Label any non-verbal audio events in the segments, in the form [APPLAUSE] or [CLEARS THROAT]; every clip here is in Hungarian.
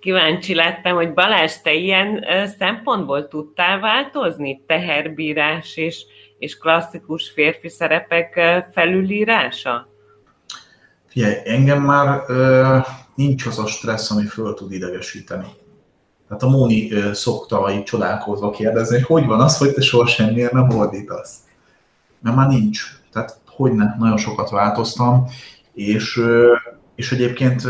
kíváncsi lettem, hogy Balázs, te ilyen szempontból tudtál változni? Teherbírás és, és klasszikus férfi szerepek felülírása? Figyelj, engem már ö, nincs az a stressz, ami föl tud idegesíteni. Tehát a Móni ö, szokta így csodálkozva kérdezni, hogy hogy van az, hogy te soha semmiért nem ordítasz. Mert már nincs. Tehát hogy ne, nagyon sokat változtam, és, ö, és egyébként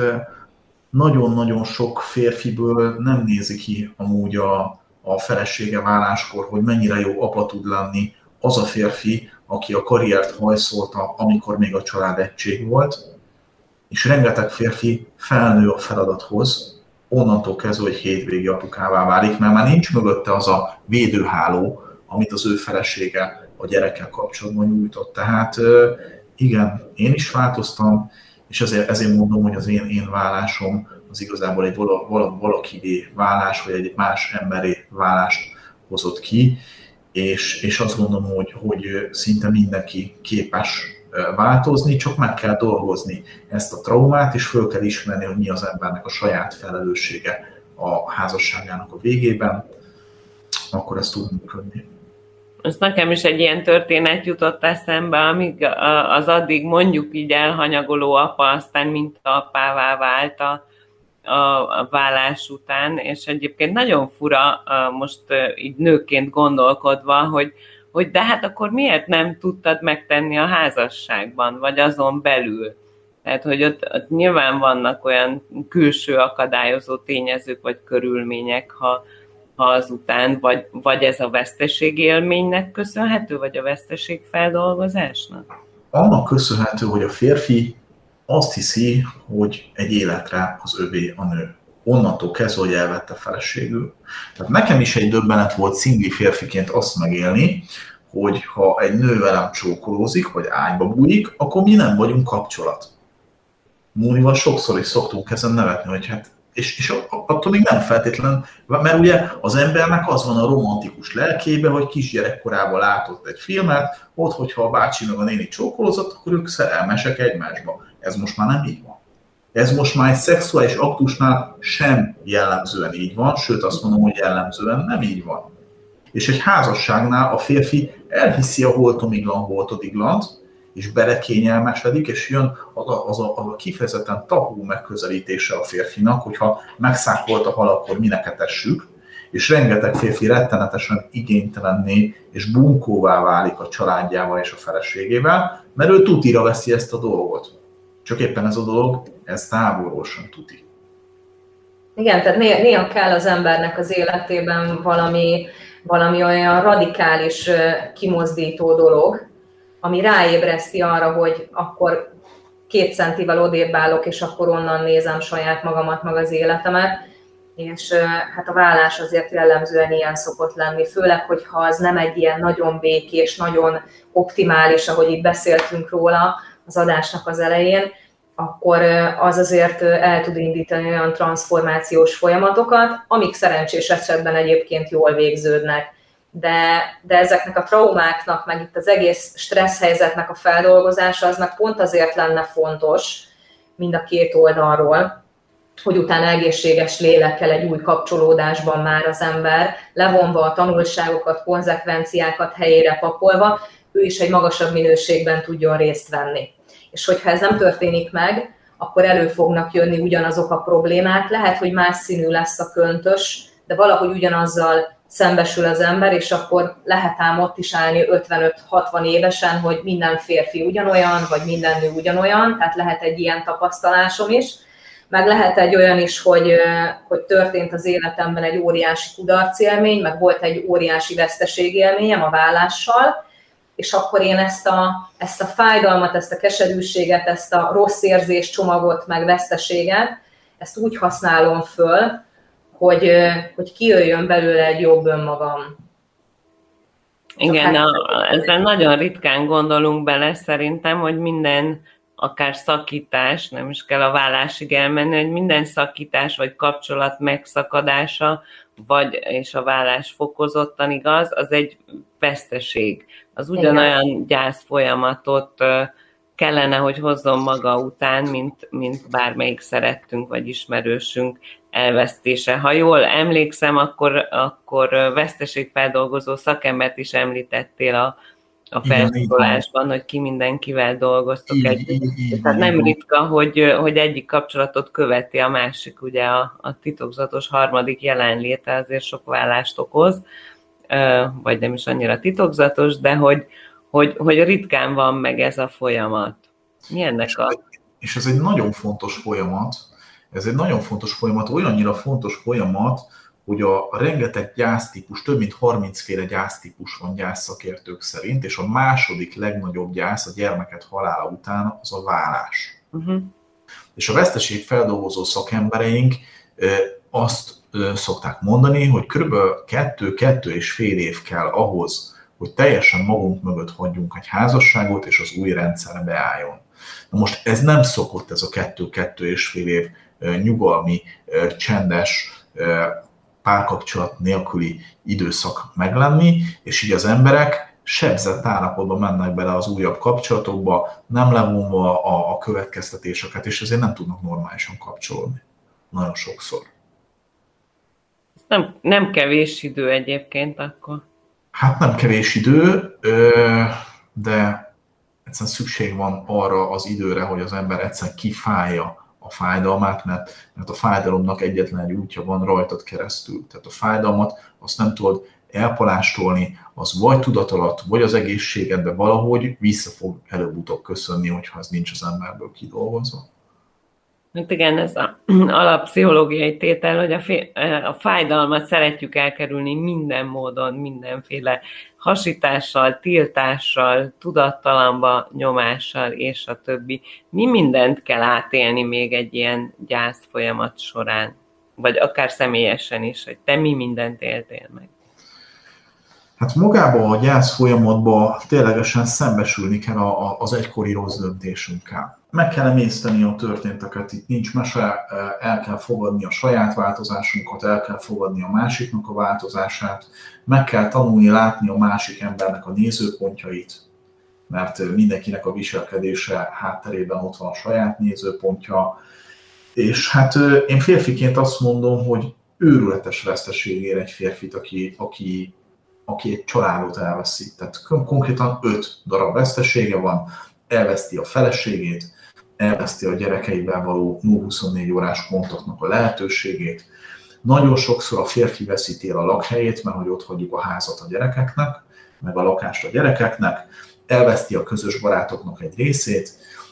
nagyon-nagyon sok férfiből nem nézi ki amúgy a, a felesége válláskor, hogy mennyire jó apa tud lenni az a férfi, aki a karriert hajszolta, amikor még a család egység volt, és rengeteg férfi felnő a feladathoz, onnantól kezdve, hogy hétvégi apukává válik, mert már nincs mögötte az a védőháló, amit az ő felesége a gyerekkel kapcsolatban nyújtott. Tehát igen, én is változtam, és ezért, ezért mondom, hogy az én, én vállásom az igazából egy vala, vala, valakivé vállás, vagy egy más emberé vállást hozott ki, és, és azt gondolom, hogy, hogy szinte mindenki képes változni, csak meg kell dolgozni ezt a traumát, és föl kell ismerni, hogy mi az embernek a saját felelőssége a házasságának a végében, akkor ez tud működni. Ez nekem is egy ilyen történet jutott eszembe, amíg az addig mondjuk így elhanyagoló apa aztán mint apává vált a, a, a vállás után, és egyébként nagyon fura most így nőként gondolkodva, hogy, hogy de hát akkor miért nem tudtad megtenni a házasságban, vagy azon belül? Tehát, hogy ott, ott nyilván vannak olyan külső akadályozó tényezők, vagy körülmények, ha azután, vagy, vagy ez a veszteség élménynek köszönhető, vagy a veszteség feldolgozásnak? Annak köszönhető, hogy a férfi azt hiszi, hogy egy életre az övé a nő. Onnantól kezdve, hogy elvette feleségül. Tehát nekem is egy döbbenet volt szingli férfiként azt megélni, hogy ha egy nő velem csókolózik, vagy ágyba bújik, akkor mi nem vagyunk kapcsolat. Múnival sokszor is szoktunk ezen nevetni, hogy hát és, és attól még nem feltétlen, mert ugye az embernek az van a romantikus lelkébe, hogy kisgyerekkorában látott egy filmet, ott, hogyha a bácsi meg a néni csókolózott, akkor ők szerelmesek egymásba. Ez most már nem így van. Ez most már egy szexuális aktusnál sem jellemzően így van, sőt azt mondom, hogy jellemzően nem így van. És egy házasságnál a férfi elhiszi a holtomiglan holtodiglant, és belekényelmesedik, és jön az a, az, a, az a kifejezetten tabú megközelítése a férfinak, hogyha megszákolt a hal, akkor minek etessük, és rengeteg férfi rettenetesen igénytelenné és bunkóvá válik a családjával és a feleségével, mert ő tutira veszi ezt a dolgot. Csak éppen ez a dolog, ez távolról sem tuti. Igen, tehát néha kell az embernek az életében valami, valami olyan radikális kimozdító dolog, ami ráébreszti arra, hogy akkor két centivel odébb állok, és akkor onnan nézem saját magamat, meg az életemet, és hát a vállás azért jellemzően ilyen szokott lenni, főleg, hogyha az nem egy ilyen nagyon békés, nagyon optimális, ahogy itt beszéltünk róla az adásnak az elején, akkor az azért el tud indítani olyan transformációs folyamatokat, amik szerencsés esetben egyébként jól végződnek de, de ezeknek a traumáknak, meg itt az egész stressz helyzetnek a feldolgozása, aznak pont azért lenne fontos mind a két oldalról, hogy utána egészséges lélekkel egy új kapcsolódásban már az ember, levonva a tanulságokat, konzekvenciákat helyére pakolva, ő is egy magasabb minőségben tudjon részt venni. És hogyha ez nem történik meg, akkor elő fognak jönni ugyanazok a problémák. Lehet, hogy más színű lesz a köntös, de valahogy ugyanazzal szembesül az ember, és akkor lehet ám ott is állni 55-60 évesen, hogy minden férfi ugyanolyan, vagy minden nő ugyanolyan, tehát lehet egy ilyen tapasztalásom is. Meg lehet egy olyan is, hogy, hogy történt az életemben egy óriási kudarcélmény, meg volt egy óriási veszteségélményem a vállással, és akkor én ezt a, ezt a fájdalmat, ezt a keserűséget, ezt a rossz érzés csomagot, meg veszteséget, ezt úgy használom föl, hogy, hogy kijöjjön belőle egy jobb önmagam. Igen, a, ezzel nagyon ritkán gondolunk bele szerintem, hogy minden akár szakítás, nem is kell a vállásig elmenni, hogy minden szakítás vagy kapcsolat megszakadása, vagy és a vállás fokozottan igaz, az egy veszteség. Az ugyanolyan gyász folyamatot kellene, hogy hozzon maga után, mint, mint bármelyik szerettünk vagy ismerősünk elvesztése. Ha jól emlékszem, akkor, akkor veszteségfeldolgozó szakembert is említettél a, a felsorolásban, hogy ki mindenkivel dolgoztok így, együtt. Így, Tehát nem ritka, hogy, hogy egyik kapcsolatot követi a másik, ugye a, a titokzatos harmadik jelenléte azért sok vállást okoz, vagy nem is annyira titokzatos, de hogy, hogy, hogy ritkán van meg ez a folyamat. Mi ennek a... És ez egy nagyon fontos folyamat, ez egy nagyon fontos folyamat, olyannyira fontos folyamat, hogy a rengeteg gyásztípus, több mint 30 féle gyásztípus van gyászszakértők szerint, és a második legnagyobb gyász a gyermeket halála után az a vállás. Uh-huh. És a veszteség feldolgozó szakembereink azt szokták mondani, hogy kb. kettő-kettő és fél év kell ahhoz, hogy teljesen magunk mögött hagyjunk egy házasságot, és az új rendszer beálljon. Na most ez nem szokott ez a kettő-kettő és fél év nyugalmi, csendes, párkapcsolat nélküli időszak meglenni, és így az emberek sebzett állapotban mennek bele az újabb kapcsolatokba, nem levonva a, a következtetéseket, és ezért nem tudnak normálisan kapcsolódni. Nagyon sokszor. Nem, nem kevés idő egyébként akkor. Hát nem kevés idő, de egyszerűen szükség van arra az időre, hogy az ember egyszerűen kifájja a fájdalmát, mert, mert a fájdalomnak egyetlen egy útja van rajtad keresztül. Tehát a fájdalmat azt nem tudod elpalástolni, az vagy tudat alatt, vagy az egészségedbe valahogy vissza fog előbb-utóbb köszönni, hogyha ez nincs az emberből kidolgozva. Hát igen, ez a [CLEARS THROAT] alappszichológiai tétel, hogy a, fé, a fájdalmat szeretjük elkerülni minden módon, mindenféle hasítással, tiltással, tudattalanba nyomással, és a többi. Mi mindent kell átélni még egy ilyen gyász folyamat során? Vagy akár személyesen is, hogy te mi mindent éltél meg? Hát magába a gyász folyamatban ténylegesen szembesülni kell az egykori rossz döntésünkkel. Meg kell emészteni a történteket, itt nincs mese, el kell fogadni a saját változásunkat, el kell fogadni a másiknak a változását, meg kell tanulni látni a másik embernek a nézőpontjait, mert mindenkinek a viselkedése hátterében ott van a saját nézőpontja, és hát én férfiként azt mondom, hogy őrületes veszteség ér egy férfit, aki, aki aki egy családot elveszi. Tehát konkrétan öt darab vesztesége van, elveszti a feleségét, elveszti a gyerekeivel való 24 órás kontaktnak a lehetőségét. Nagyon sokszor a férfi veszíti el a lakhelyét, mert hogy ott hagyjuk a házat a gyerekeknek, meg a lakást a gyerekeknek, elveszti a közös barátoknak egy részét,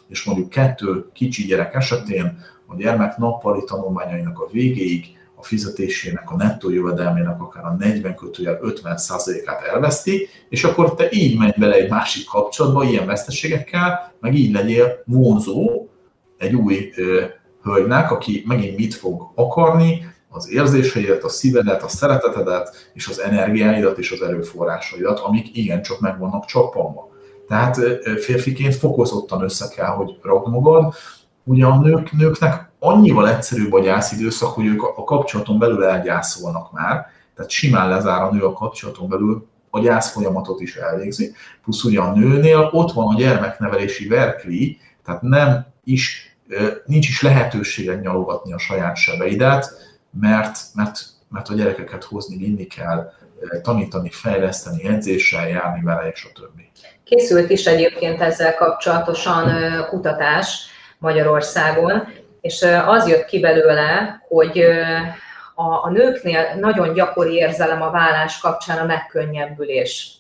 és mondjuk kettő kicsi gyerek esetén a gyermek nappali tanulmányainak a végéig fizetésének, a nettó jövedelmének akár a 40 kötőjel 50%-át elveszti, és akkor te így menj bele egy másik kapcsolatba, ilyen veszteségekkel, meg így legyél vonzó egy új ö, hölgynek, aki megint mit fog akarni, az érzéseidet, a szívedet, a szeretetedet, és az energiáidat és az erőforrásaidat, amik igencsak meg vannak csappanva. Tehát férfiként fokozottan össze kell, hogy ragd magad. Ugye nők, nőknek annyival egyszerűbb a gyászidőszak, hogy ők a kapcsolaton belül elgyászolnak már, tehát simán lezár a nő a kapcsolaton belül, a gyász folyamatot is elvégzi, plusz ugye a nőnél ott van a gyermeknevelési verkli, tehát nem is, nincs is lehetőséged nyalogatni a saját sebeidet, mert, mert, mert a gyerekeket hozni, vinni kell, tanítani, fejleszteni, edzéssel járni vele, és a többi. Készült is egyébként ezzel kapcsolatosan kutatás Magyarországon, és az jött ki belőle, hogy a, a nőknél nagyon gyakori érzelem a vállás kapcsán a megkönnyebbülés.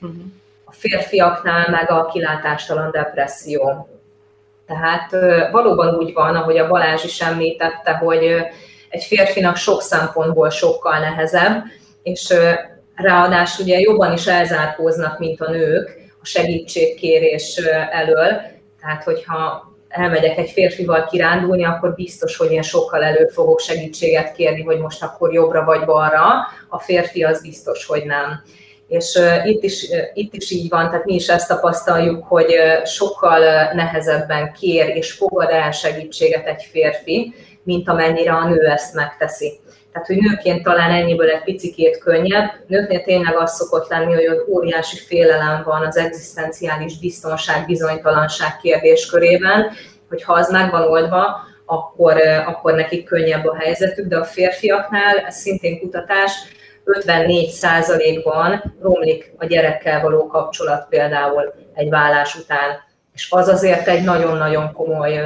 Uh-huh. A férfiaknál meg a kilátástalan depresszió. Tehát valóban úgy van, ahogy a Balázs is említette, hogy egy férfinak sok szempontból sokkal nehezebb, és ráadásul ugye jobban is elzárkóznak, mint a nők a segítségkérés elől. Tehát, hogyha elmegyek egy férfival kirándulni, akkor biztos, hogy én sokkal előbb fogok segítséget kérni, hogy most akkor jobbra vagy balra. A férfi az biztos, hogy nem. És itt, is, itt is így van, tehát mi is ezt tapasztaljuk, hogy sokkal nehezebben kér és fogad el segítséget egy férfi, mint amennyire a nő ezt megteszi. Tehát, hogy nőként talán ennyiből egy picikét könnyebb. Nőknél tényleg az szokott lenni, hogy óriási félelem van az egzisztenciális biztonság, bizonytalanság kérdéskörében, hogy ha az meg oldva, akkor, akkor nekik könnyebb a helyzetük, de a férfiaknál, ez szintén kutatás, 54%-ban romlik a gyerekkel való kapcsolat például egy vállás után. És az azért egy nagyon-nagyon komoly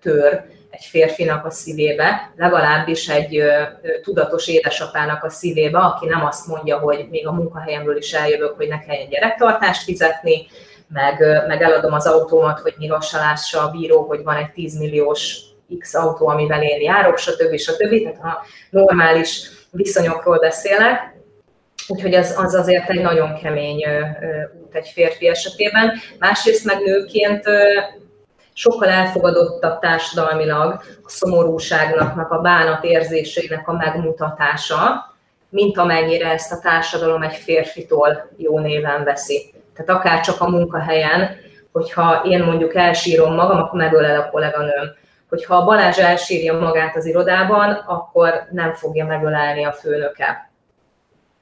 tör egy férfinak a szívébe, legalábbis egy tudatos édesapának a szívébe, aki nem azt mondja, hogy még a munkahelyemről is eljövök, hogy ne kelljen gyerektartást fizetni, meg, meg eladom az autómat, hogy még azt se lássa a bíró, hogy van egy 10 milliós X autó, amivel én járok, stb. stb. Tehát a normális viszonyokról beszélek, úgyhogy az, az azért egy nagyon kemény út egy férfi esetében. Másrészt meg nőként sokkal elfogadottabb társadalmilag a szomorúságnak, a bánat érzéseinek a megmutatása, mint amennyire ezt a társadalom egy férfitól jó néven veszi. Tehát akár csak a munkahelyen, hogyha én mondjuk elsírom magam, akkor megölel a kolléganőm hogyha a Balázs elsírja magát az irodában, akkor nem fogja megölelni a főnöke.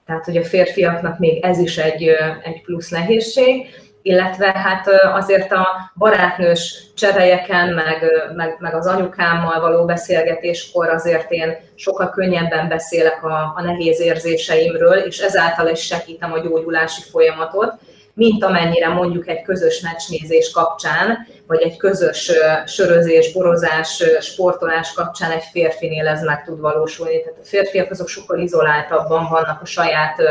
Tehát, hogy a férfiaknak még ez is egy, egy plusz nehézség, illetve hát azért a barátnős cserejeken, meg, meg, meg az anyukámmal való beszélgetéskor azért én sokkal könnyebben beszélek a, a nehéz érzéseimről, és ezáltal is segítem a gyógyulási folyamatot, mint amennyire mondjuk egy közös meccsnézés kapcsán, vagy egy közös sörözés, borozás, sportolás kapcsán egy férfinél ez meg tud valósulni. Tehát a férfiak azok sokkal izoláltabban vannak a saját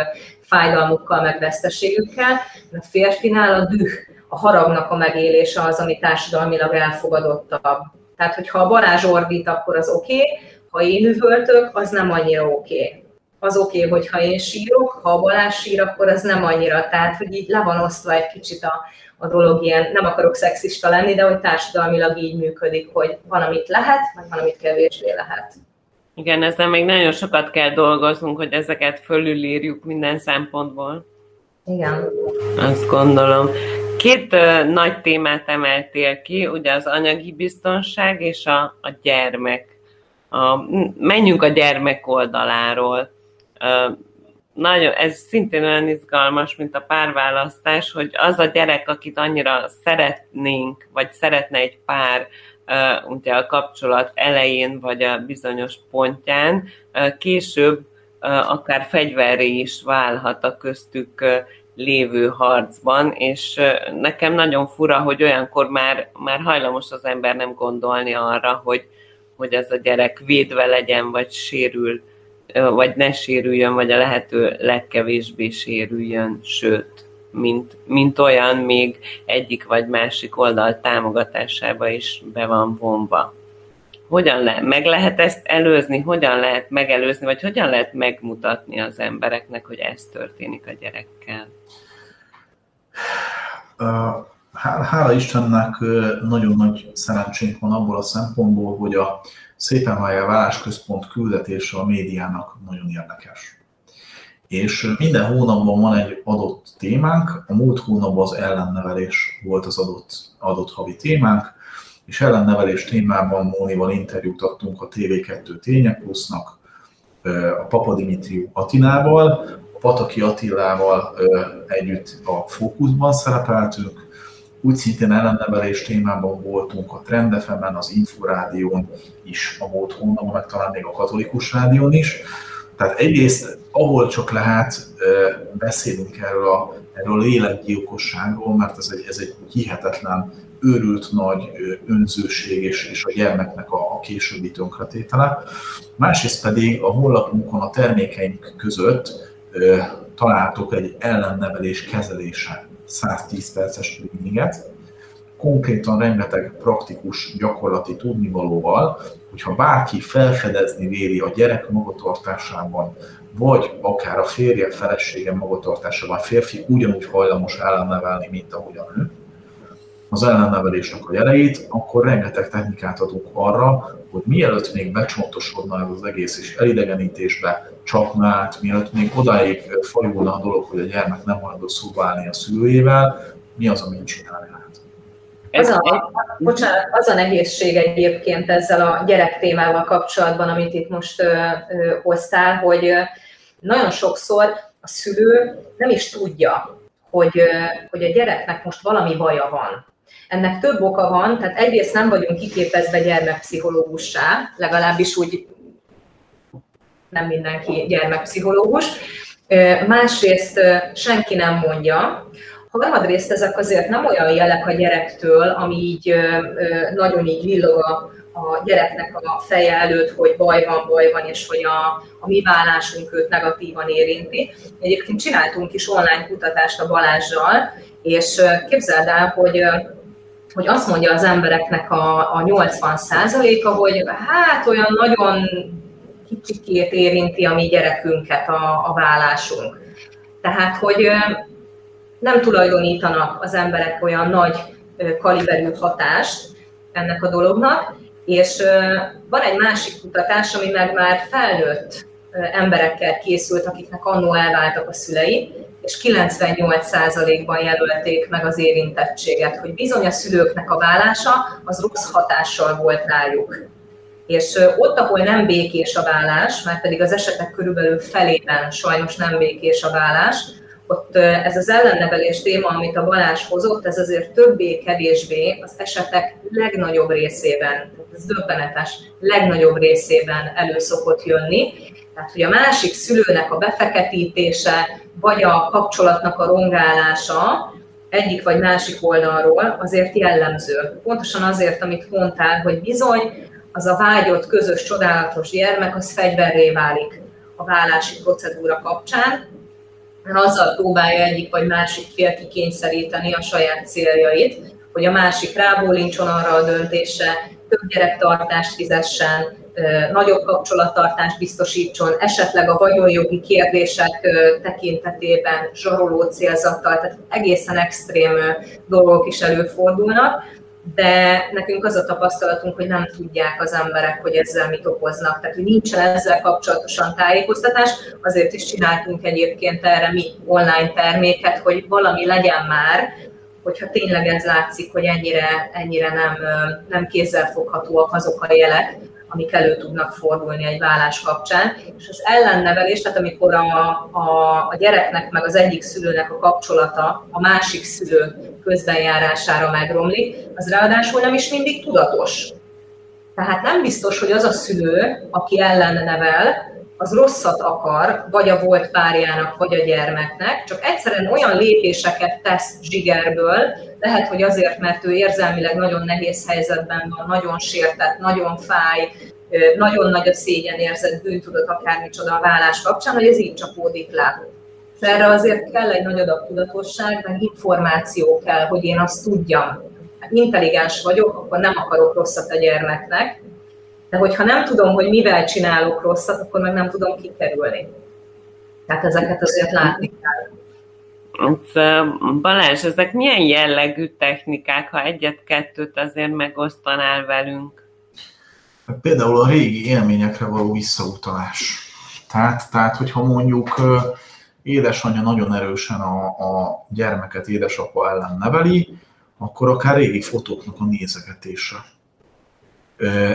fájdalmukkal, meg veszteségükkel, a férfinál a düh, a haragnak a megélése az, ami társadalmilag elfogadottabb. Tehát, hogyha a Balázs ordít, akkor az oké, okay, ha én üvöltök, az nem annyira oké. Okay az oké, okay, hogyha én sírok, ha a Balázs sír, akkor az nem annyira. Tehát, hogy így le van osztva egy kicsit a, a dolog ilyen, nem akarok szexista lenni, de hogy társadalmilag így működik, hogy van, amit lehet, vagy van, amit kevésbé lehet. Igen, ezzel még nagyon sokat kell dolgoznunk, hogy ezeket fölülírjuk minden szempontból. Igen. Azt gondolom. Két uh, nagy témát emeltél ki, ugye az anyagi biztonság és a, a gyermek. A, menjünk a gyermek oldaláról nagyon, ez szintén olyan izgalmas, mint a párválasztás, hogy az a gyerek, akit annyira szeretnénk, vagy szeretne egy pár, ugye a kapcsolat elején, vagy a bizonyos pontján, később akár fegyverré is válhat a köztük lévő harcban, és nekem nagyon fura, hogy olyankor már, már hajlamos az ember nem gondolni arra, hogy, hogy ez a gyerek védve legyen, vagy sérül vagy ne sérüljön, vagy a lehető legkevésbé sérüljön, sőt, mint, mint olyan még egyik vagy másik oldal támogatásába is be van vonva. Hogyan le, meg lehet ezt előzni, hogyan lehet megelőzni, vagy hogyan lehet megmutatni az embereknek, hogy ez történik a gyerekkel? Hála Istennek nagyon nagy szerencsénk van abból a szempontból, hogy a Szépenvája Válásközpont küldetése a médiának nagyon érdekes. És minden hónapban van egy adott témánk, a múlt hónapban az ellennevelés volt az adott, adott havi témánk, és ellennevelés témában Mónival interjút adtunk a TV2 Tények Plusznak, a Papa Dimitriu Atinával, a Pataki Attilával együtt a Fókuszban szerepeltünk, úgy szintén ellennevelés témában voltunk a Trend FM-en, az Inforádión is a múlt hónapban, meg talán még a Katolikus Rádión is. Tehát egyrészt, ahol csak lehet, beszélünk erről a, erről a lélekgyilkosságról, mert ez egy, ez egy hihetetlen, őrült nagy önzőség és, és a gyermeknek a, a későbbi tönkretétele. Másrészt pedig a honlapunkon a termékeink között találtok egy ellennevelés kezelése 110 perces tréninget, konkrétan rengeteg praktikus, gyakorlati tudnivalóval, hogyha bárki felfedezni véli a gyerek magatartásában, vagy akár a férje, felesége magatartásában, a férfi ugyanúgy hajlamos ellennevelni, mint ahogy a nő, az ellennevelésnek a jeleit, akkor rengeteg technikát adunk arra, hogy mielőtt még becsontosodna ez az egész és elidegenítésbe csapna át, mielőtt még odáig fajulna a dolog, hogy a gyermek nem hajlandó szóba állni a szülőjével, mi az, amit csinálni lehet. Az a, bocsánat, az a nehézség egyébként ezzel a gyerek témával kapcsolatban, amit itt most ö, ö, hoztál, hogy ö, nagyon sokszor a szülő nem is tudja, hogy, ö, hogy a gyereknek most valami baja van. Ennek több oka van, tehát egyrészt nem vagyunk kiképezve gyermekpszichológussá, legalábbis úgy nem mindenki gyermekpszichológus. Másrészt senki nem mondja, harmadrészt ezek azért nem olyan jelek a gyerektől, ami így nagyon így villog a, a gyereknek a feje előtt, hogy baj van, baj van, és hogy a, a mi vállásunk őt negatívan érinti. Egyébként csináltunk is online kutatást a Balázsjal, és képzeld el, hogy hogy azt mondja az embereknek a, a 80 a hogy hát olyan nagyon kicsikét érinti a mi gyerekünket a, a vállásunk. Tehát, hogy nem tulajdonítanak az emberek olyan nagy kaliberű hatást ennek a dolognak, és van egy másik kutatás, ami meg már felnőtt emberekkel készült, akiknek annó elváltak a szülei, és 98%-ban jelölték meg az érintettséget, hogy bizony a szülőknek a vállása az rossz hatással volt rájuk. És ott, ahol nem békés a vállás, mert pedig az esetek körülbelül felében sajnos nem békés a vállás, ott ez az ellennevelés téma, amit a Balázs hozott, ez azért többé-kevésbé az esetek legnagyobb részében, ez döbbenetes, legnagyobb részében elő szokott jönni. Tehát, hogy a másik szülőnek a befeketítése, vagy a kapcsolatnak a rongálása egyik vagy másik oldalról azért jellemző. Pontosan azért, amit mondtál, hogy bizony az a vágyott, közös, csodálatos gyermek, az fegyverré válik a vállási procedúra kapcsán, azzal próbálja egyik vagy másik fél kikényszeríteni a saját céljait, hogy a másik rábólincson arra a döntésre, több gyerektartást fizessen, nagyobb kapcsolattartást biztosítson, esetleg a vagyonjogi kérdések tekintetében zsaroló célzattal, tehát egészen extrém dolgok is előfordulnak, de nekünk az a tapasztalatunk, hogy nem tudják az emberek, hogy ezzel mit okoznak. Tehát, hogy nincsen ezzel kapcsolatosan tájékoztatás, azért is csináltunk egyébként erre mi online terméket, hogy valami legyen már, hogyha tényleg ez látszik, hogy ennyire, ennyire nem, nem kézzelfoghatóak azok a jelek, amik elő tudnak fordulni egy vállás kapcsán. És az ellennevelés, tehát amikor a, a, a gyereknek meg az egyik szülőnek a kapcsolata a másik szülő közbenjárására megromlik, az ráadásul nem is mindig tudatos. Tehát nem biztos, hogy az a szülő, aki ellennevel, az rosszat akar, vagy a volt párjának, vagy a gyermeknek, csak egyszerűen olyan lépéseket tesz zsigerből, lehet, hogy azért, mert ő érzelmileg nagyon nehéz helyzetben van, nagyon sértett, nagyon fáj, nagyon nagy a szégyenérzet, bűntudat, akármicsoda a vállás kapcsán, hogy ez így csapódik le. Erre azért kell egy nagy adag tudatosság, meg információ kell, hogy én azt tudjam. Hát intelligens vagyok, akkor nem akarok rosszat a gyermeknek, de hogyha nem tudom, hogy mivel csinálok rosszat, akkor meg nem tudom kikerülni. Tehát ezeket azért látni kell. Balázs, ezek milyen jellegű technikák, ha egyet-kettőt azért megosztanál velünk? Hát például a régi élményekre való visszautalás. Tehát, tehát hogyha mondjuk édesanyja nagyon erősen a, a gyermeket édesapa ellen neveli, akkor akár régi fotóknak a nézegetése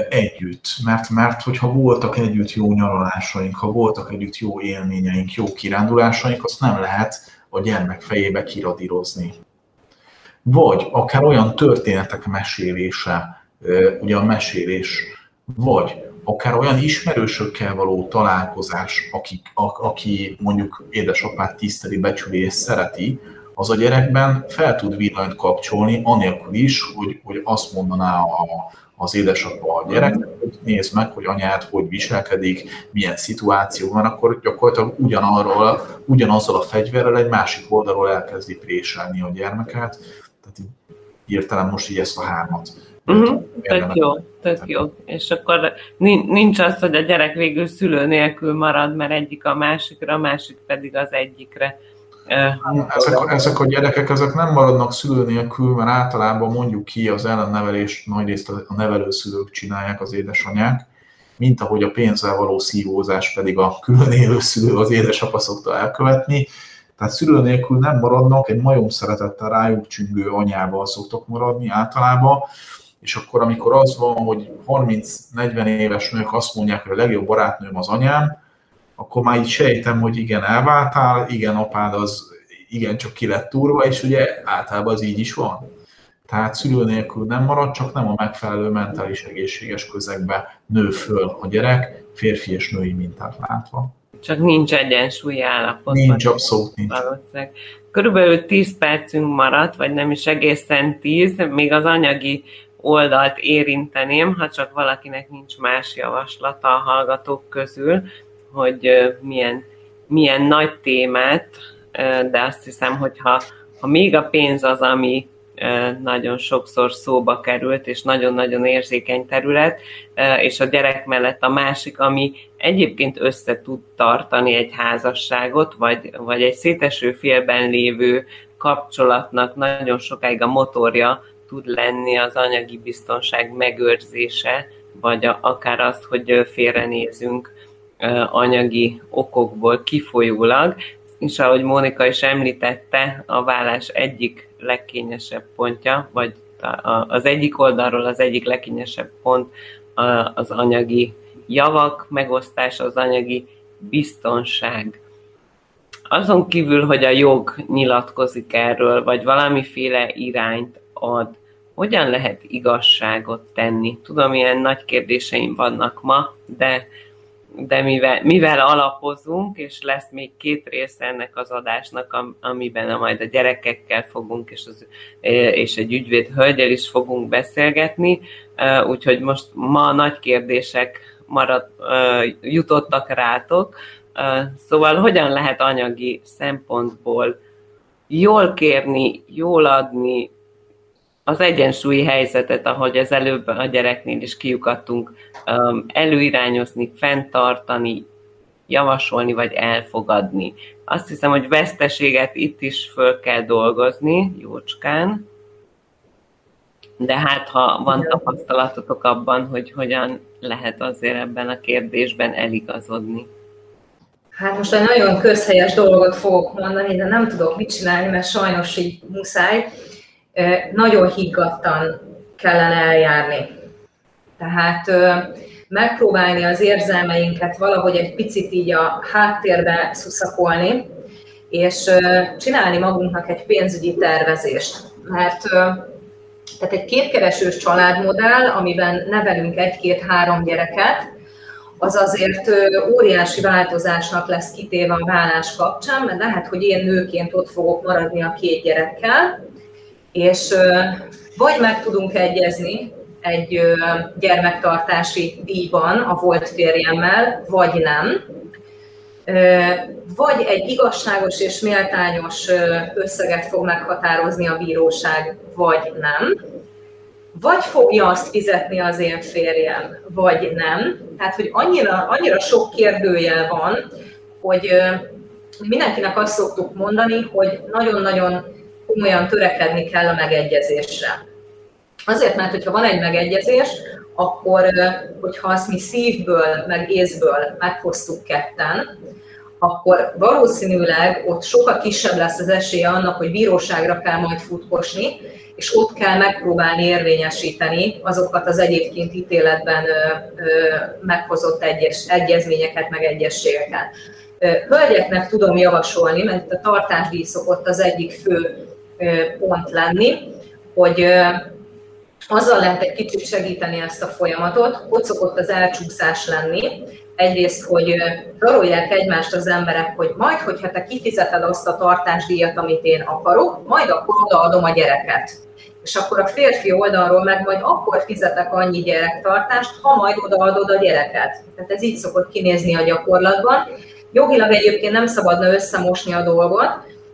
együtt. Mert, mert hogyha voltak együtt jó nyaralásaink, ha voltak együtt jó élményeink, jó kirándulásaink, azt nem lehet a gyermek fejébe kiradírozni. Vagy akár olyan történetek mesélése, ugye a mesélés, vagy akár olyan ismerősökkel való találkozás, aki, a, aki mondjuk édesapát tiszteli, becsüli és szereti, az a gyerekben fel tud villanyt kapcsolni, anélkül is, hogy, hogy azt mondaná a, az édesapa a gyereknek, hogy nézd meg, hogy anyád hogy viselkedik, milyen szituáció van, akkor gyakorlatilag ugyanarról, ugyanazzal a fegyverrel egy másik oldalról elkezdi préselni a gyermeket. Tehát hirtelen most így ezt a hármat. Uh-huh. Tök jó, tök jó. És akkor nincs az, hogy a gyerek végül szülő nélkül marad, mert egyik a másikra, a másik pedig az egyikre. Ezek, ezek a gyerekek ezek nem maradnak szülő nélkül, mert általában mondjuk ki az ellennevelést nagyrészt a nevelőszülők csinálják az édesanyák, mint ahogy a pénzzel való szívózás pedig a külön élő szülő az édesapa szokta elkövetni. Tehát szülő nélkül nem maradnak, egy majom szeretettel rájuk csüngő anyával szoktak maradni általában, és akkor, amikor az van, hogy 30-40 éves nők azt mondják, hogy a legjobb barátnőm az anyám, akkor már így sejtem, hogy igen, elváltál, igen, apád az igen, csak ki lett túrva, és ugye általában az így is van. Tehát szülő nélkül nem marad, csak nem a megfelelő mentális egészséges közegbe nő föl a gyerek, férfi és női mintát látva. Csak nincs egyensúlyi állapot. Nincs, abszolút nincs. Valószínűleg. Körülbelül 10 percünk maradt, vagy nem is egészen 10, még az anyagi oldalt érinteném, ha csak valakinek nincs más javaslata a hallgatók közül, hogy milyen, milyen nagy témát, de azt hiszem, hogy ha, ha még a pénz az, ami nagyon sokszor szóba került, és nagyon-nagyon érzékeny terület, és a gyerek mellett a másik, ami egyébként össze tud tartani egy házasságot, vagy, vagy egy széteső félben lévő kapcsolatnak nagyon sokáig a motorja tud lenni az anyagi biztonság megőrzése, vagy a, akár azt, hogy félrenézünk anyagi okokból kifolyólag, és ahogy Mónika is említette, a vállás egyik legkényesebb pontja, vagy az egyik oldalról az egyik legkényesebb pont az anyagi javak megosztása, az anyagi biztonság. Azon kívül, hogy a jog nyilatkozik erről, vagy valamiféle irányt ad, hogyan lehet igazságot tenni? Tudom, ilyen nagy kérdéseim vannak ma, de de mivel, mivel alapozunk, és lesz még két része ennek az adásnak, amiben majd a gyerekekkel fogunk, és, az, és egy ügyvéd hölgyel is fogunk beszélgetni, úgyhogy most ma nagy kérdések marad, jutottak rátok, szóval hogyan lehet anyagi szempontból jól kérni, jól adni, az egyensúlyi helyzetet, ahogy az előbb a gyereknél is kiukadtunk, um, előirányozni, fenntartani, javasolni vagy elfogadni. Azt hiszem, hogy veszteséget itt is föl kell dolgozni, jócskán, de hát ha van tapasztalatotok abban, hogy hogyan lehet azért ebben a kérdésben eligazodni. Hát most egy nagyon közhelyes dolgot fogok mondani, de nem tudok mit csinálni, mert sajnos így muszáj nagyon higgadtan kellene eljárni. Tehát megpróbálni az érzelmeinket valahogy egy picit így a háttérbe szuszakolni, és csinálni magunknak egy pénzügyi tervezést. Mert tehát egy kétkeresős családmodell, amiben nevelünk egy-két-három gyereket, az azért óriási változásnak lesz kitéve a vállás kapcsán, mert lehet, hogy én nőként ott fogok maradni a két gyerekkel, és vagy meg tudunk egyezni egy gyermektartási díjban a volt férjemmel, vagy nem, vagy egy igazságos és méltányos összeget fog meghatározni a bíróság, vagy nem, vagy fogja azt fizetni az én férjem, vagy nem. Tehát, hogy annyira, annyira sok kérdőjel van, hogy mindenkinek azt szoktuk mondani, hogy nagyon-nagyon komolyan törekedni kell a megegyezésre. Azért, mert hogyha van egy megegyezés, akkor, hogyha azt mi szívből, meg észből meghoztuk ketten, akkor valószínűleg ott sokkal kisebb lesz az esélye annak, hogy bíróságra kell majd futkosni, és ott kell megpróbálni érvényesíteni azokat az egyébként ítéletben meghozott egyes, egyezményeket, meg egyességeket. Hölgyeknek tudom javasolni, mert a tartásdíj szokott az egyik fő pont lenni, hogy azzal lehet egy kicsit segíteni ezt a folyamatot, ott szokott az elcsúszás lenni, egyrészt, hogy rarolják egymást az emberek, hogy majd, hogyha te kifizeted azt a tartásdíjat, amit én akarok, majd akkor odaadom a gyereket. És akkor a férfi oldalról meg majd akkor fizetek annyi gyerektartást, ha majd odaadod a gyereket. Tehát ez így szokott kinézni a gyakorlatban. Jogilag egyébként nem szabadna összemosni a dolgot,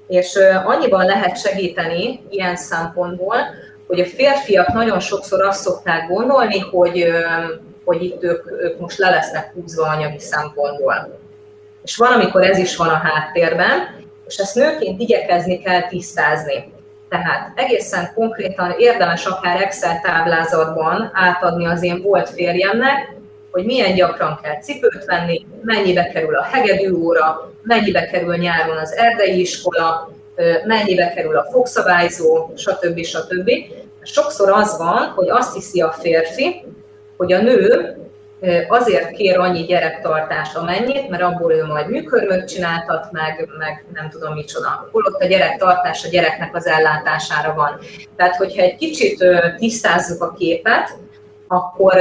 és annyiban lehet segíteni ilyen szempontból, hogy a férfiak nagyon sokszor azt szokták gondolni, hogy, hogy itt ők, ők most le lesznek húzva anyagi szempontból. És valamikor ez is van a háttérben, és ezt nőként igyekezni kell tisztázni. Tehát egészen konkrétan érdemes akár Excel táblázatban átadni az én volt férjemnek, hogy milyen gyakran kell cipőt venni, mennyibe kerül a hegedű óra, mennyibe kerül nyáron az erdei iskola, mennyibe kerül a fogszabályzó, stb. stb. Sokszor az van, hogy azt hiszi a férfi, hogy a nő azért kér annyi gyerektartást amennyit, mert abból ő majd műkörmöt csináltat meg, meg nem tudom micsoda. Holott a gyerektartás a gyereknek az ellátására van. Tehát, hogyha egy kicsit tisztázzuk a képet, akkor,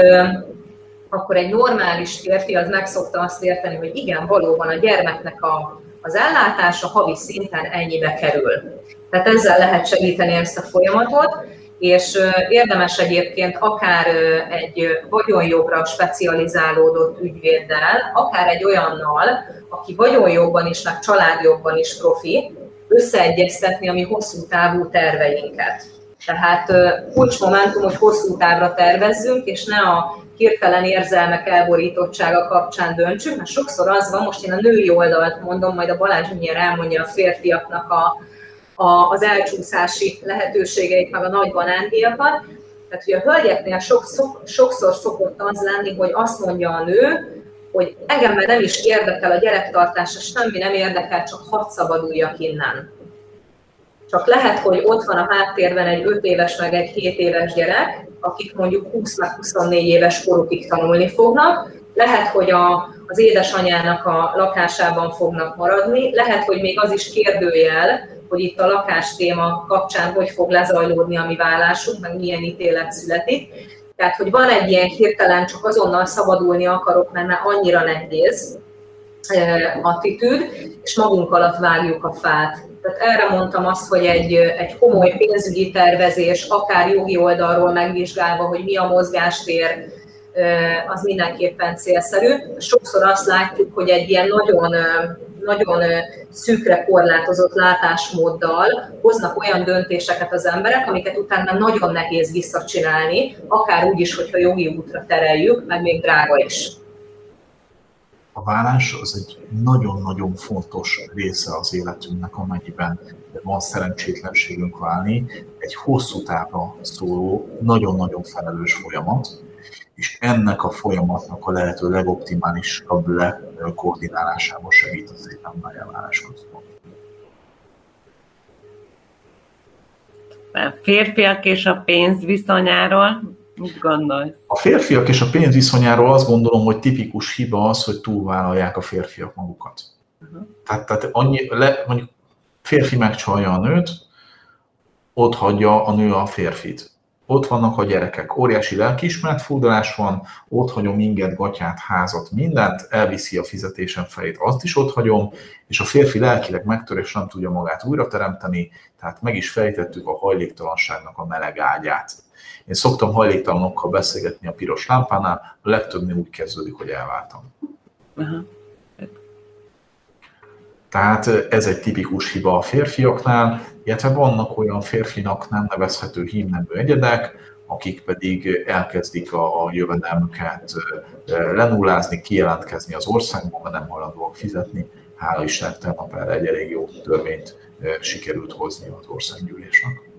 akkor egy normális férfi az meg azt érteni, hogy igen, valóban a gyermeknek a, az ellátása havi szinten ennyibe kerül. Tehát ezzel lehet segíteni ezt a folyamatot, és érdemes egyébként akár egy vagyonjogra specializálódott ügyvéddel, akár egy olyannal, aki vagyonjogban is, meg családjogban is profi, összeegyeztetni a mi hosszú távú terveinket. Tehát kulcsmomentum, hogy hosszú távra tervezzünk, és ne a hirtelen érzelmek elborítottsága kapcsán döntsünk, mert sokszor az van, most én a női oldalt mondom, majd a Balázs mindjárt elmondja a férfiaknak a, a, az elcsúszási lehetőségeit, meg a nagy banándíjakat. Tehát, hogy a hölgyeknél sok, szok, sokszor szokott az lenni, hogy azt mondja a nő, hogy engem már nem is érdekel a gyerektartása, semmi nem érdekel, csak hadd szabaduljak innen. Csak lehet, hogy ott van a háttérben egy 5 éves, meg egy 7 éves gyerek, akik mondjuk 20 meg 24 éves korukig tanulni fognak, lehet, hogy a, az édesanyának a lakásában fognak maradni, lehet, hogy még az is kérdőjel, hogy itt a lakás téma kapcsán hogy fog lezajlódni a mi vállásunk, meg milyen ítélet születik. Tehát, hogy van egy ilyen hirtelen csak azonnal szabadulni akarok, mert már annyira nehéz eh, attitűd, és magunk alatt vágjuk a fát. Tehát erre mondtam azt, hogy egy, egy komoly pénzügyi tervezés, akár jogi oldalról megvizsgálva, hogy mi a mozgástér, az mindenképpen célszerű. Sokszor azt látjuk, hogy egy ilyen nagyon, nagyon szűkre korlátozott látásmóddal hoznak olyan döntéseket az emberek, amiket utána nagyon nehéz visszacsinálni, akár úgy is, hogyha jogi útra tereljük, meg még drága is. A vállás az egy nagyon-nagyon fontos része az életünknek, amennyiben van szerencsétlenségünk válni, egy hosszú távra szóló, nagyon-nagyon felelős folyamat, és ennek a folyamatnak a lehető legoptimálisabb lekoordinálásában segít az étemmel elvárás központ. A férfiak és a pénz viszonyáról mit gondolsz? A férfiak és a pénz viszonyáról azt gondolom, hogy tipikus hiba az, hogy túlvállalják a férfiak magukat. Uh-huh. Tehát, tehát annyi, le, mondjuk férfi megcsalja a nőt, ott hagyja a nő a férfit ott vannak a gyerekek, óriási lelkiismeretfurdalás van, ott hagyom inget, gatyát, házat, mindent, elviszi a fizetésen fejét, azt is ott hagyom, és a férfi lelkileg megtör, és nem tudja magát újra teremteni, tehát meg is fejtettük a hajléktalanságnak a meleg ágyát. Én szoktam hajléktalanokkal beszélgetni a piros lámpánál, a legtöbbnél úgy kezdődik, hogy elváltam. Uh-huh. Tehát ez egy tipikus hiba a férfiaknál, illetve vannak olyan férfinak nem nevezhető hímnemű egyedek, akik pedig elkezdik a, a jövedelmüket lenullázni, kijelentkezni az országban, mert nem hajlandóak fizetni. Hála Istennek tegnap erre egy elég jó törvényt sikerült hozni az országgyűlésnek.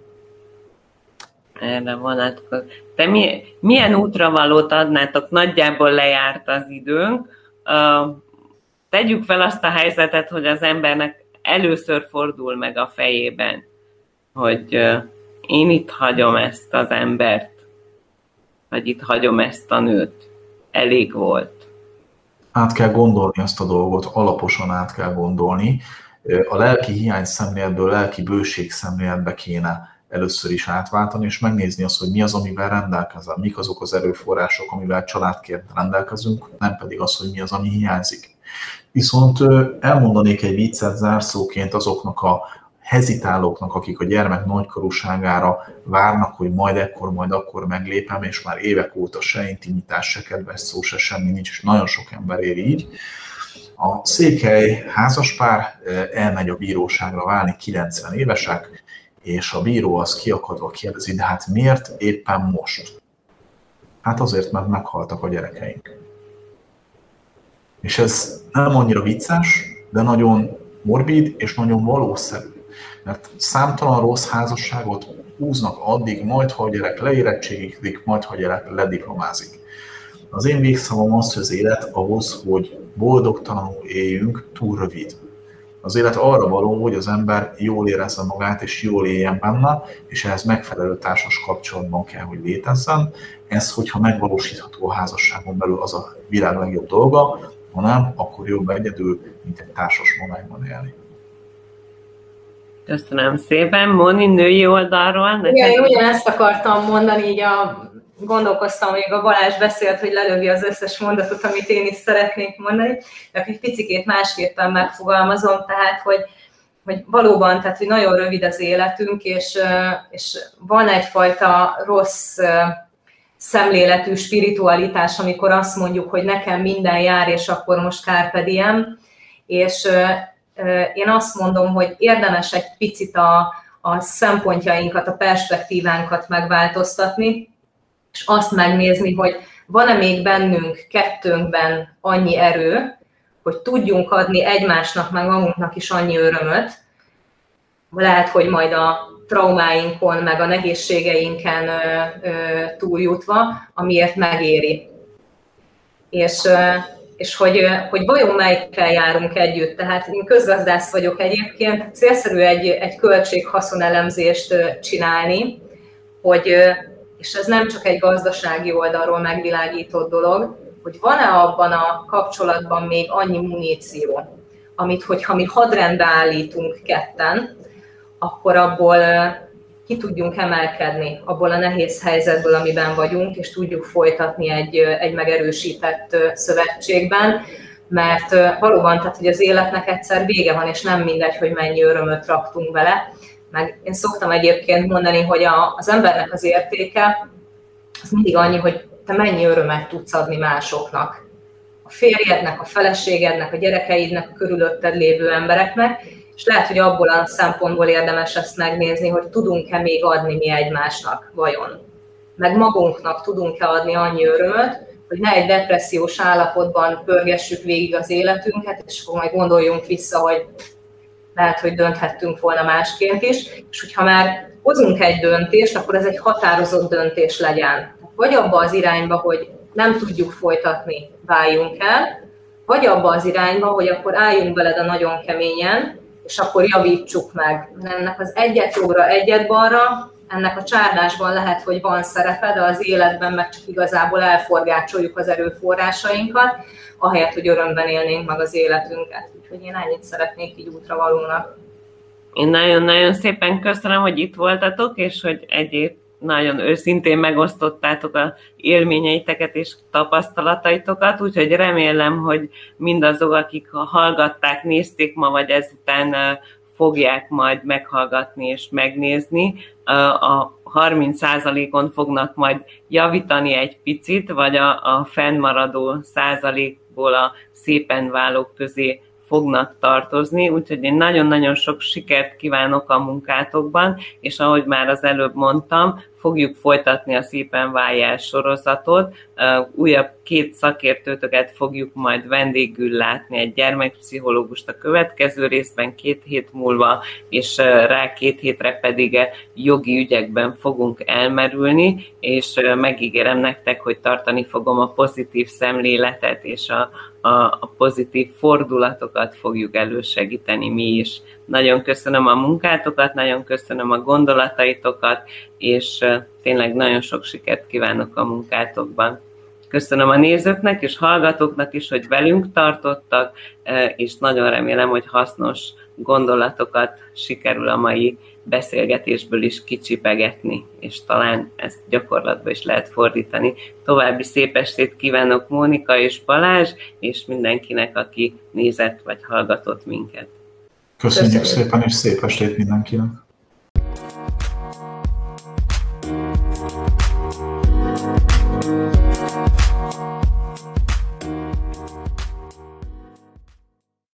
Erre vonatkozik. Te mi, milyen útravalót adnátok? Nagyjából lejárt az időnk. Tegyük fel azt a helyzetet, hogy az embernek először fordul meg a fejében, hogy én itt hagyom ezt az embert, vagy itt hagyom ezt a nőt. Elég volt. Át kell gondolni ezt a dolgot, alaposan át kell gondolni. A lelki hiány szemléletből lelki bőség szemléletbe kéne először is átváltani, és megnézni azt, hogy mi az, amivel rendelkezem, mik azok az erőforrások, amivel családként rendelkezünk, nem pedig az, hogy mi az, ami hiányzik. Viszont elmondanék egy viccet zárszóként azoknak a hezitálóknak, akik a gyermek nagykorúságára várnak, hogy majd ekkor, majd akkor meglépem, és már évek óta se intimitás, se kedves szó, se semmi nincs, és nagyon sok ember ér így. A székely házaspár elmegy a bíróságra válni, 90 évesek, és a bíró az kiakadva kérdezi, de hát miért éppen most? Hát azért, mert meghaltak a gyerekeink. És ez nem annyira vicces, de nagyon morbid és nagyon valószerű. Mert számtalan rossz házasságot húznak addig, majd ha a gyerek leérettségik, majd ha a gyerek lediplomázik. Az én végszavam az, hogy az élet ahhoz, hogy boldogtalanul éljünk, túl rövid. Az élet arra való, hogy az ember jól érezze magát, és jól éljen benne, és ehhez megfelelő társas kapcsolatban kell, hogy létezzen. Ez, hogyha megvalósítható a házasságon belül, az a világ legjobb dolga, ha nem, akkor jobb egyedül, mint egy társas magájban élni. Köszönöm szépen. Moni, női oldalról? Igen, én ugyanezt akartam mondani, így a, gondolkoztam, még a Balázs beszélt, hogy lelövi az összes mondatot, amit én is szeretnék mondani, de egy picikét másképpen megfogalmazom, tehát, hogy, hogy valóban, tehát, hogy nagyon rövid az életünk, és, és van egyfajta rossz szemléletű spiritualitás, amikor azt mondjuk, hogy nekem minden jár, és akkor most carpe diem, és én azt mondom, hogy érdemes egy picit a, a szempontjainkat, a perspektívánkat megváltoztatni, és azt megnézni, hogy van-e még bennünk, kettőnkben annyi erő, hogy tudjunk adni egymásnak, meg magunknak is annyi örömöt, lehet, hogy majd a traumáinkon, meg a nehézségeinken ö, ö, túljutva, amiért megéri. És és hogy, hogy vajon melyikkel járunk együtt. Tehát én közgazdász vagyok egyébként, célszerű egy, egy költség-haszonelemzést csinálni, hogy, és ez nem csak egy gazdasági oldalról megvilágított dolog, hogy van-e abban a kapcsolatban még annyi muníció, amit, hogyha mi hadrendbe állítunk ketten, akkor abból ki tudjunk emelkedni abból a nehéz helyzetből, amiben vagyunk, és tudjuk folytatni egy, egy megerősített szövetségben, mert valóban, tehát, hogy az életnek egyszer vége van, és nem mindegy, hogy mennyi örömöt raktunk vele. Meg én szoktam egyébként mondani, hogy a, az embernek az értéke az mindig annyi, hogy te mennyi örömet tudsz adni másoknak. A férjednek, a feleségednek, a gyerekeidnek, a körülötted lévő embereknek, és lehet, hogy abból a szempontból érdemes ezt megnézni, hogy tudunk-e még adni mi egymásnak, vajon. Meg magunknak tudunk-e adni annyi örömöt, hogy ne egy depressziós állapotban pörgessük végig az életünket, és akkor majd gondoljunk vissza, hogy lehet, hogy dönthettünk volna másként is, és hogyha már hozunk egy döntést, akkor ez egy határozott döntés legyen. Vagy abba az irányba, hogy nem tudjuk folytatni, váljunk el, vagy abba az irányba, hogy akkor álljunk beled a nagyon keményen, és akkor javítsuk meg. Ennek az egyet jobbra, egyet balra, ennek a csárlásban lehet, hogy van szerepe, de az életben meg csak igazából elforgácsoljuk az erőforrásainkat, ahelyett, hogy örömben élnénk meg az életünket. Úgyhogy én ennyit szeretnék így útravalónak. Én nagyon-nagyon szépen köszönöm, hogy itt voltatok, és hogy egyéb nagyon őszintén megosztottátok a élményeiteket és tapasztalataitokat, úgyhogy remélem, hogy mindazok, akik hallgatták, nézték ma, vagy ezután fogják majd meghallgatni és megnézni, a 30%-on fognak majd javítani egy picit, vagy a, a fennmaradó százalékból a szépen válók közé fognak tartozni, úgyhogy én nagyon-nagyon sok sikert kívánok a munkátokban, és ahogy már az előbb mondtam, fogjuk folytatni a Szépen Váljál sorozatot. Újabb két szakértőtöket fogjuk majd vendégül látni, egy gyermekpszichológust a következő részben két hét múlva, és rá két hétre pedig jogi ügyekben fogunk elmerülni, és megígérem nektek, hogy tartani fogom a pozitív szemléletet és a, a, a pozitív fordulatokat fogjuk elősegíteni mi is. Nagyon köszönöm a munkátokat, nagyon köszönöm a gondolataitokat, és tényleg nagyon sok sikert kívánok a munkátokban. Köszönöm a nézőknek és hallgatóknak is, hogy velünk tartottak, és nagyon remélem, hogy hasznos gondolatokat sikerül a mai beszélgetésből is kicsipegetni, és talán ezt gyakorlatba is lehet fordítani. További szép estét kívánok Mónika és Balázs, és mindenkinek, aki nézett vagy hallgatott minket. Köszönjük, Köszönjük szépen, és szép estét mindenkinek!